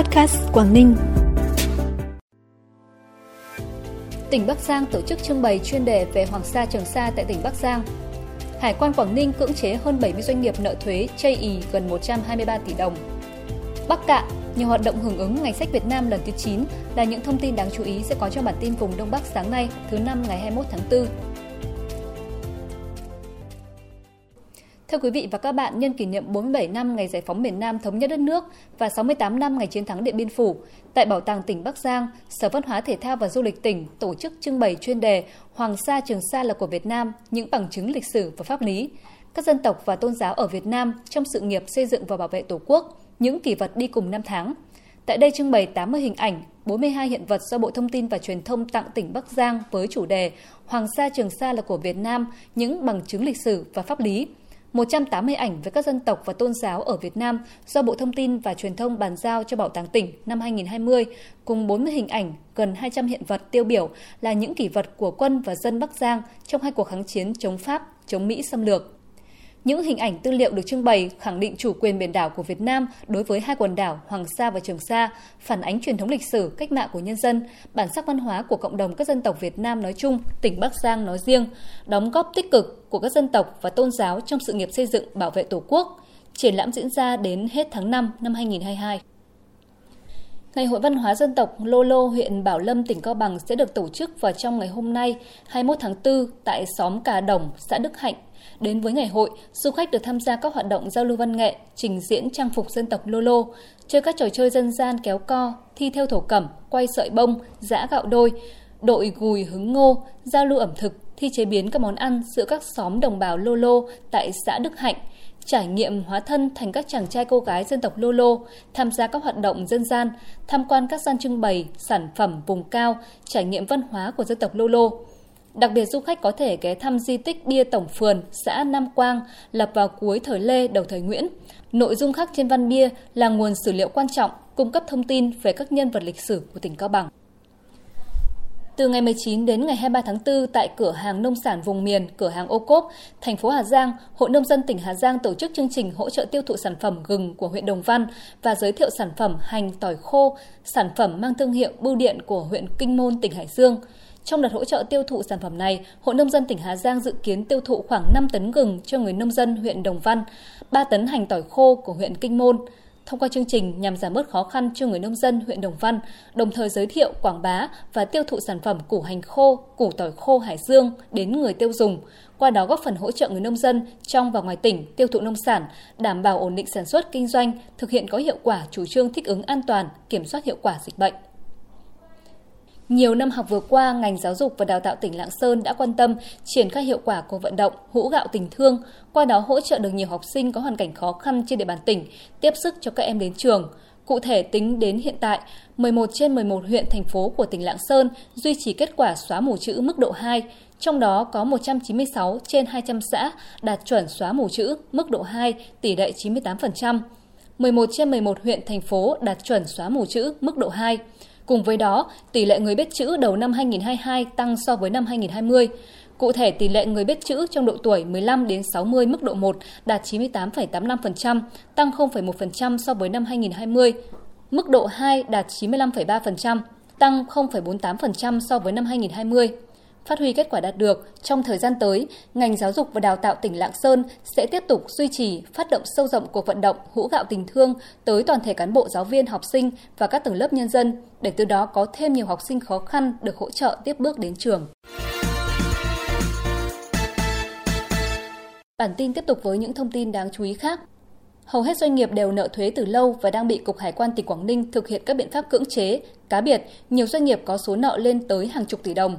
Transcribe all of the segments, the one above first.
Podcast Quảng Ninh. Tỉnh Bắc Giang tổ chức trưng bày chuyên đề về Hoàng Sa Trường Sa tại tỉnh Bắc Giang. Hải quan Quảng Ninh cưỡng chế hơn 70 doanh nghiệp nợ thuế chây ì gần 123 tỷ đồng. Bắc Cạn, nhiều hoạt động hưởng ứng Ngày sách Việt Nam lần thứ 9 là những thông tin đáng chú ý sẽ có trong bản tin vùng Đông Bắc sáng nay, thứ năm ngày 21 tháng 4. Thưa quý vị và các bạn, nhân kỷ niệm 47 năm ngày giải phóng miền Nam thống nhất đất nước và 68 năm ngày chiến thắng Điện Biên Phủ, tại Bảo tàng tỉnh Bắc Giang, Sở Văn hóa Thể thao và Du lịch tỉnh tổ chức trưng bày chuyên đề Hoàng Sa Trường Sa là của Việt Nam, những bằng chứng lịch sử và pháp lý. Các dân tộc và tôn giáo ở Việt Nam trong sự nghiệp xây dựng và bảo vệ Tổ quốc, những kỷ vật đi cùng năm tháng. Tại đây trưng bày 80 hình ảnh, 42 hiện vật do Bộ Thông tin và Truyền thông tặng tỉnh Bắc Giang với chủ đề Hoàng Sa Trường Sa là của Việt Nam, những bằng chứng lịch sử và pháp lý – 180 ảnh về các dân tộc và tôn giáo ở Việt Nam do Bộ Thông tin và Truyền thông bàn giao cho Bảo tàng tỉnh năm 2020, cùng 40 hình ảnh, gần 200 hiện vật tiêu biểu là những kỷ vật của quân và dân Bắc Giang trong hai cuộc kháng chiến chống Pháp, chống Mỹ xâm lược. Những hình ảnh tư liệu được trưng bày khẳng định chủ quyền biển đảo của Việt Nam đối với hai quần đảo Hoàng Sa và Trường Sa, phản ánh truyền thống lịch sử, cách mạng của nhân dân, bản sắc văn hóa của cộng đồng các dân tộc Việt Nam nói chung, tỉnh Bắc Giang nói riêng, đóng góp tích cực của các dân tộc và tôn giáo trong sự nghiệp xây dựng bảo vệ Tổ quốc. Triển lãm diễn ra đến hết tháng 5 năm 2022. Ngày hội văn hóa dân tộc Lô Lô, huyện Bảo Lâm, tỉnh Cao Bằng sẽ được tổ chức vào trong ngày hôm nay, 21 tháng 4, tại xóm Cà Đồng, xã Đức Hạnh, Đến với ngày hội, du khách được tham gia các hoạt động giao lưu văn nghệ, trình diễn trang phục dân tộc Lô Lô, chơi các trò chơi dân gian kéo co, thi theo thổ cẩm, quay sợi bông, giã gạo đôi, đội gùi hứng ngô, giao lưu ẩm thực, thi chế biến các món ăn giữa các xóm đồng bào Lô Lô tại xã Đức Hạnh, trải nghiệm hóa thân thành các chàng trai cô gái dân tộc Lô Lô, tham gia các hoạt động dân gian, tham quan các gian trưng bày, sản phẩm vùng cao, trải nghiệm văn hóa của dân tộc Lô Lô. Đặc biệt du khách có thể ghé thăm di tích bia Tổng Phườn, xã Nam Quang, lập vào cuối thời Lê, đầu thời Nguyễn. Nội dung khắc trên văn bia là nguồn sử liệu quan trọng, cung cấp thông tin về các nhân vật lịch sử của tỉnh Cao Bằng. Từ ngày 19 đến ngày 23 tháng 4 tại cửa hàng nông sản vùng miền, cửa hàng ô cốp, thành phố Hà Giang, Hội Nông dân tỉnh Hà Giang tổ chức chương trình hỗ trợ tiêu thụ sản phẩm gừng của huyện Đồng Văn và giới thiệu sản phẩm hành tỏi khô, sản phẩm mang thương hiệu bưu điện của huyện Kinh Môn, tỉnh Hải Dương. Trong đợt hỗ trợ tiêu thụ sản phẩm này, Hội Nông dân tỉnh Hà Giang dự kiến tiêu thụ khoảng 5 tấn gừng cho người nông dân huyện Đồng Văn, 3 tấn hành tỏi khô của huyện Kinh Môn. Thông qua chương trình nhằm giảm bớt khó khăn cho người nông dân huyện Đồng Văn, đồng thời giới thiệu, quảng bá và tiêu thụ sản phẩm củ hành khô, củ tỏi khô Hải Dương đến người tiêu dùng, qua đó góp phần hỗ trợ người nông dân trong và ngoài tỉnh tiêu thụ nông sản, đảm bảo ổn định sản xuất kinh doanh, thực hiện có hiệu quả chủ trương thích ứng an toàn, kiểm soát hiệu quả dịch bệnh. Nhiều năm học vừa qua, ngành giáo dục và đào tạo tỉnh Lạng Sơn đã quan tâm triển khai hiệu quả cuộc vận động hũ gạo tình thương, qua đó hỗ trợ được nhiều học sinh có hoàn cảnh khó khăn trên địa bàn tỉnh tiếp sức cho các em đến trường. Cụ thể tính đến hiện tại, 11 trên 11 huyện thành phố của tỉnh Lạng Sơn duy trì kết quả xóa mù chữ mức độ 2, trong đó có 196 trên 200 xã đạt chuẩn xóa mù chữ mức độ 2, tỷ lệ 98%. 11 trên 11 huyện thành phố đạt chuẩn xóa mù chữ mức độ 2. Cùng với đó, tỷ lệ người biết chữ đầu năm 2022 tăng so với năm 2020. Cụ thể, tỷ lệ người biết chữ trong độ tuổi 15 đến 60 mức độ 1 đạt 98,85%, tăng 0,1% so với năm 2020. Mức độ 2 đạt 95,3%, tăng 0,48% so với năm 2020. Phát huy kết quả đạt được, trong thời gian tới, ngành giáo dục và đào tạo tỉnh Lạng Sơn sẽ tiếp tục duy trì, phát động sâu rộng cuộc vận động hũ gạo tình thương tới toàn thể cán bộ giáo viên, học sinh và các tầng lớp nhân dân, để từ đó có thêm nhiều học sinh khó khăn được hỗ trợ tiếp bước đến trường. Bản tin tiếp tục với những thông tin đáng chú ý khác. Hầu hết doanh nghiệp đều nợ thuế từ lâu và đang bị Cục Hải quan tỉnh Quảng Ninh thực hiện các biện pháp cưỡng chế. Cá biệt, nhiều doanh nghiệp có số nợ lên tới hàng chục tỷ đồng.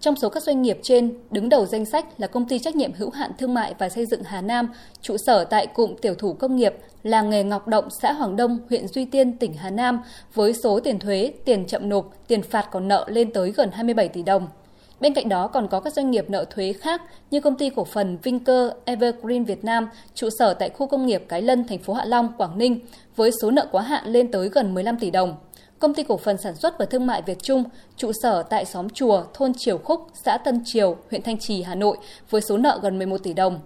Trong số các doanh nghiệp trên, đứng đầu danh sách là công ty trách nhiệm hữu hạn thương mại và xây dựng Hà Nam, trụ sở tại cụm tiểu thủ công nghiệp làng nghề Ngọc Động, xã Hoàng Đông, huyện Duy Tiên, tỉnh Hà Nam với số tiền thuế, tiền chậm nộp, tiền phạt còn nợ lên tới gần 27 tỷ đồng. Bên cạnh đó còn có các doanh nghiệp nợ thuế khác như công ty cổ phần Vinker Evergreen Việt Nam, trụ sở tại khu công nghiệp Cái Lân, thành phố Hạ Long, Quảng Ninh với số nợ quá hạn lên tới gần 15 tỷ đồng. Công ty cổ phần sản xuất và thương mại Việt Trung, trụ sở tại xóm Chùa, thôn Triều Khúc, xã Tân Triều, huyện Thanh Trì, Hà Nội với số nợ gần 11 tỷ đồng.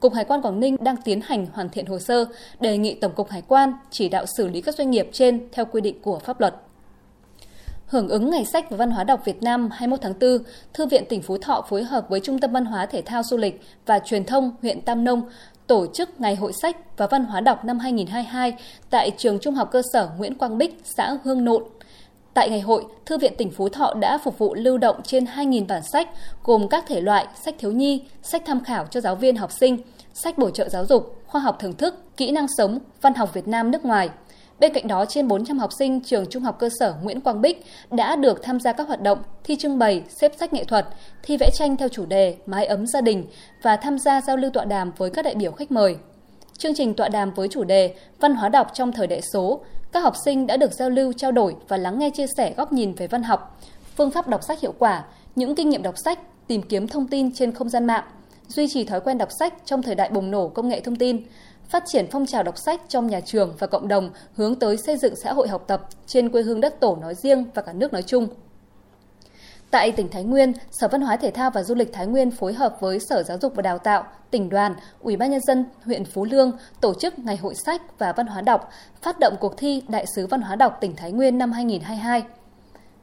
Cục Hải quan Quảng Ninh đang tiến hành hoàn thiện hồ sơ, đề nghị Tổng cục Hải quan chỉ đạo xử lý các doanh nghiệp trên theo quy định của pháp luật. Hưởng ứng Ngày sách và Văn hóa đọc Việt Nam 21 tháng 4, Thư viện tỉnh Phú Thọ phối hợp với Trung tâm Văn hóa Thể thao Du lịch và Truyền thông huyện Tam Nông tổ chức Ngày hội sách và văn hóa đọc năm 2022 tại trường Trung học cơ sở Nguyễn Quang Bích, xã Hương Nộn. Tại ngày hội, Thư viện tỉnh Phú Thọ đã phục vụ lưu động trên 2.000 bản sách gồm các thể loại sách thiếu nhi, sách tham khảo cho giáo viên học sinh, sách bổ trợ giáo dục, khoa học thưởng thức, kỹ năng sống, văn học Việt Nam nước ngoài – Bên cạnh đó, trên 400 học sinh trường Trung học cơ sở Nguyễn Quang Bích đã được tham gia các hoạt động thi trưng bày, xếp sách nghệ thuật, thi vẽ tranh theo chủ đề Mái ấm gia đình và tham gia giao lưu tọa đàm với các đại biểu khách mời. Chương trình tọa đàm với chủ đề Văn hóa đọc trong thời đại số, các học sinh đã được giao lưu trao đổi và lắng nghe chia sẻ góc nhìn về văn học, phương pháp đọc sách hiệu quả, những kinh nghiệm đọc sách, tìm kiếm thông tin trên không gian mạng, duy trì thói quen đọc sách trong thời đại bùng nổ công nghệ thông tin, phát triển phong trào đọc sách trong nhà trường và cộng đồng hướng tới xây dựng xã hội học tập trên quê hương đất tổ nói riêng và cả nước nói chung. Tại tỉnh Thái Nguyên, Sở Văn hóa Thể thao và Du lịch Thái Nguyên phối hợp với Sở Giáo dục và Đào tạo, tỉnh đoàn, Ủy ban nhân dân huyện Phú Lương tổ chức Ngày hội sách và văn hóa đọc, phát động cuộc thi Đại sứ văn hóa đọc tỉnh Thái Nguyên năm 2022.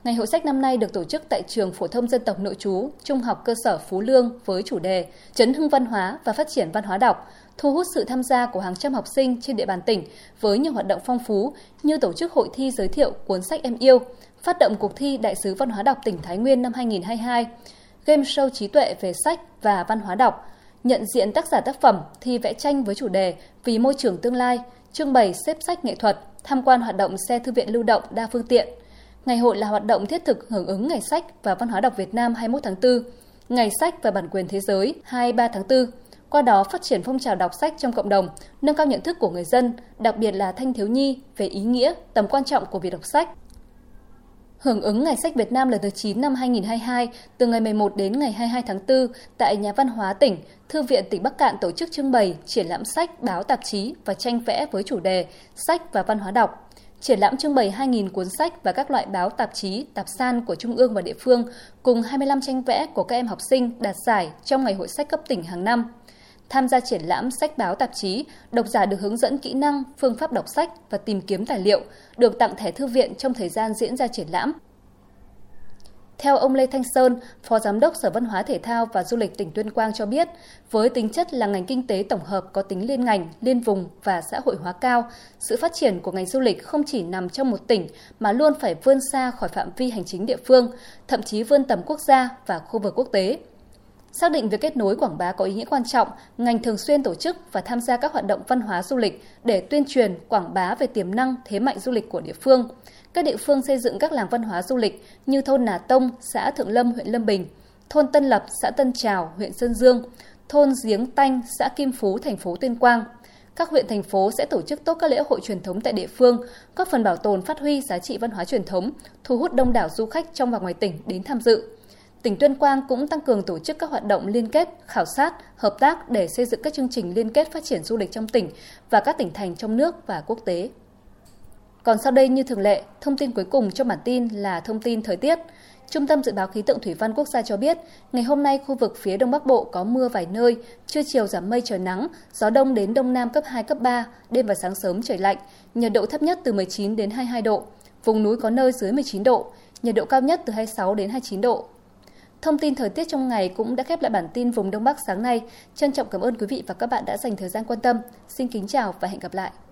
Ngày hội sách năm nay được tổ chức tại trường phổ thông dân tộc nội trú Trung học cơ sở Phú Lương với chủ đề Chấn hưng văn hóa và phát triển văn hóa đọc, thu hút sự tham gia của hàng trăm học sinh trên địa bàn tỉnh với nhiều hoạt động phong phú như tổ chức hội thi giới thiệu cuốn sách em yêu, phát động cuộc thi Đại sứ văn hóa đọc tỉnh Thái Nguyên năm 2022, game show trí tuệ về sách và văn hóa đọc, nhận diện tác giả tác phẩm, thi vẽ tranh với chủ đề Vì môi trường tương lai, trưng bày xếp sách nghệ thuật, tham quan hoạt động xe thư viện lưu động đa phương tiện – Ngày hội là hoạt động thiết thực hưởng ứng Ngày sách và Văn hóa đọc Việt Nam 21 tháng 4, Ngày sách và bản quyền thế giới 23 tháng 4. Qua đó phát triển phong trào đọc sách trong cộng đồng, nâng cao nhận thức của người dân, đặc biệt là thanh thiếu nhi về ý nghĩa, tầm quan trọng của việc đọc sách. Hưởng ứng Ngày sách Việt Nam lần thứ 9 năm 2022, từ ngày 11 đến ngày 22 tháng 4, tại Nhà văn hóa tỉnh, Thư viện tỉnh Bắc Cạn tổ chức trưng bày, triển lãm sách, báo, tạp chí và tranh vẽ với chủ đề Sách và văn hóa đọc. Triển lãm trưng bày 2.000 cuốn sách và các loại báo tạp chí, tạp san của Trung ương và địa phương, cùng 25 tranh vẽ của các em học sinh đạt giải trong Ngày hội sách cấp tỉnh hàng năm. Tham gia triển lãm sách báo tạp chí, độc giả được hướng dẫn kỹ năng, phương pháp đọc sách và tìm kiếm tài liệu, được tặng thẻ thư viện trong thời gian diễn ra triển lãm. Theo ông Lê Thanh Sơn, Phó Giám đốc Sở Văn hóa Thể thao và Du lịch tỉnh Tuyên Quang cho biết, với tính chất là ngành kinh tế tổng hợp có tính liên ngành, liên vùng và xã hội hóa cao, sự phát triển của ngành du lịch không chỉ nằm trong một tỉnh mà luôn phải vươn xa khỏi phạm vi hành chính địa phương, thậm chí vươn tầm quốc gia và khu vực quốc tế. Xác định việc kết nối quảng bá có ý nghĩa quan trọng, ngành thường xuyên tổ chức và tham gia các hoạt động văn hóa du lịch để tuyên truyền, quảng bá về tiềm năng, thế mạnh du lịch của địa phương. Các địa phương xây dựng các làng văn hóa du lịch như thôn Nà Tông, xã Thượng Lâm, huyện Lâm Bình, thôn Tân Lập, xã Tân Trào, huyện Sơn Dương, thôn Giếng Tanh, xã Kim Phú, thành phố Tuyên Quang. Các huyện thành phố sẽ tổ chức tốt các lễ hội truyền thống tại địa phương, góp phần bảo tồn phát huy giá trị văn hóa truyền thống, thu hút đông đảo du khách trong và ngoài tỉnh đến tham dự tỉnh Tuyên Quang cũng tăng cường tổ chức các hoạt động liên kết, khảo sát, hợp tác để xây dựng các chương trình liên kết phát triển du lịch trong tỉnh và các tỉnh thành trong nước và quốc tế. Còn sau đây như thường lệ, thông tin cuối cùng trong bản tin là thông tin thời tiết. Trung tâm Dự báo Khí tượng Thủy văn Quốc gia cho biết, ngày hôm nay khu vực phía Đông Bắc Bộ có mưa vài nơi, trưa chiều giảm mây trời nắng, gió đông đến Đông Nam cấp 2, cấp 3, đêm và sáng sớm trời lạnh, nhiệt độ thấp nhất từ 19 đến 22 độ, vùng núi có nơi dưới 19 độ, nhiệt độ cao nhất từ 26 đến 29 độ. Thông tin thời tiết trong ngày cũng đã khép lại bản tin vùng Đông Bắc sáng nay. Trân trọng cảm ơn quý vị và các bạn đã dành thời gian quan tâm. Xin kính chào và hẹn gặp lại.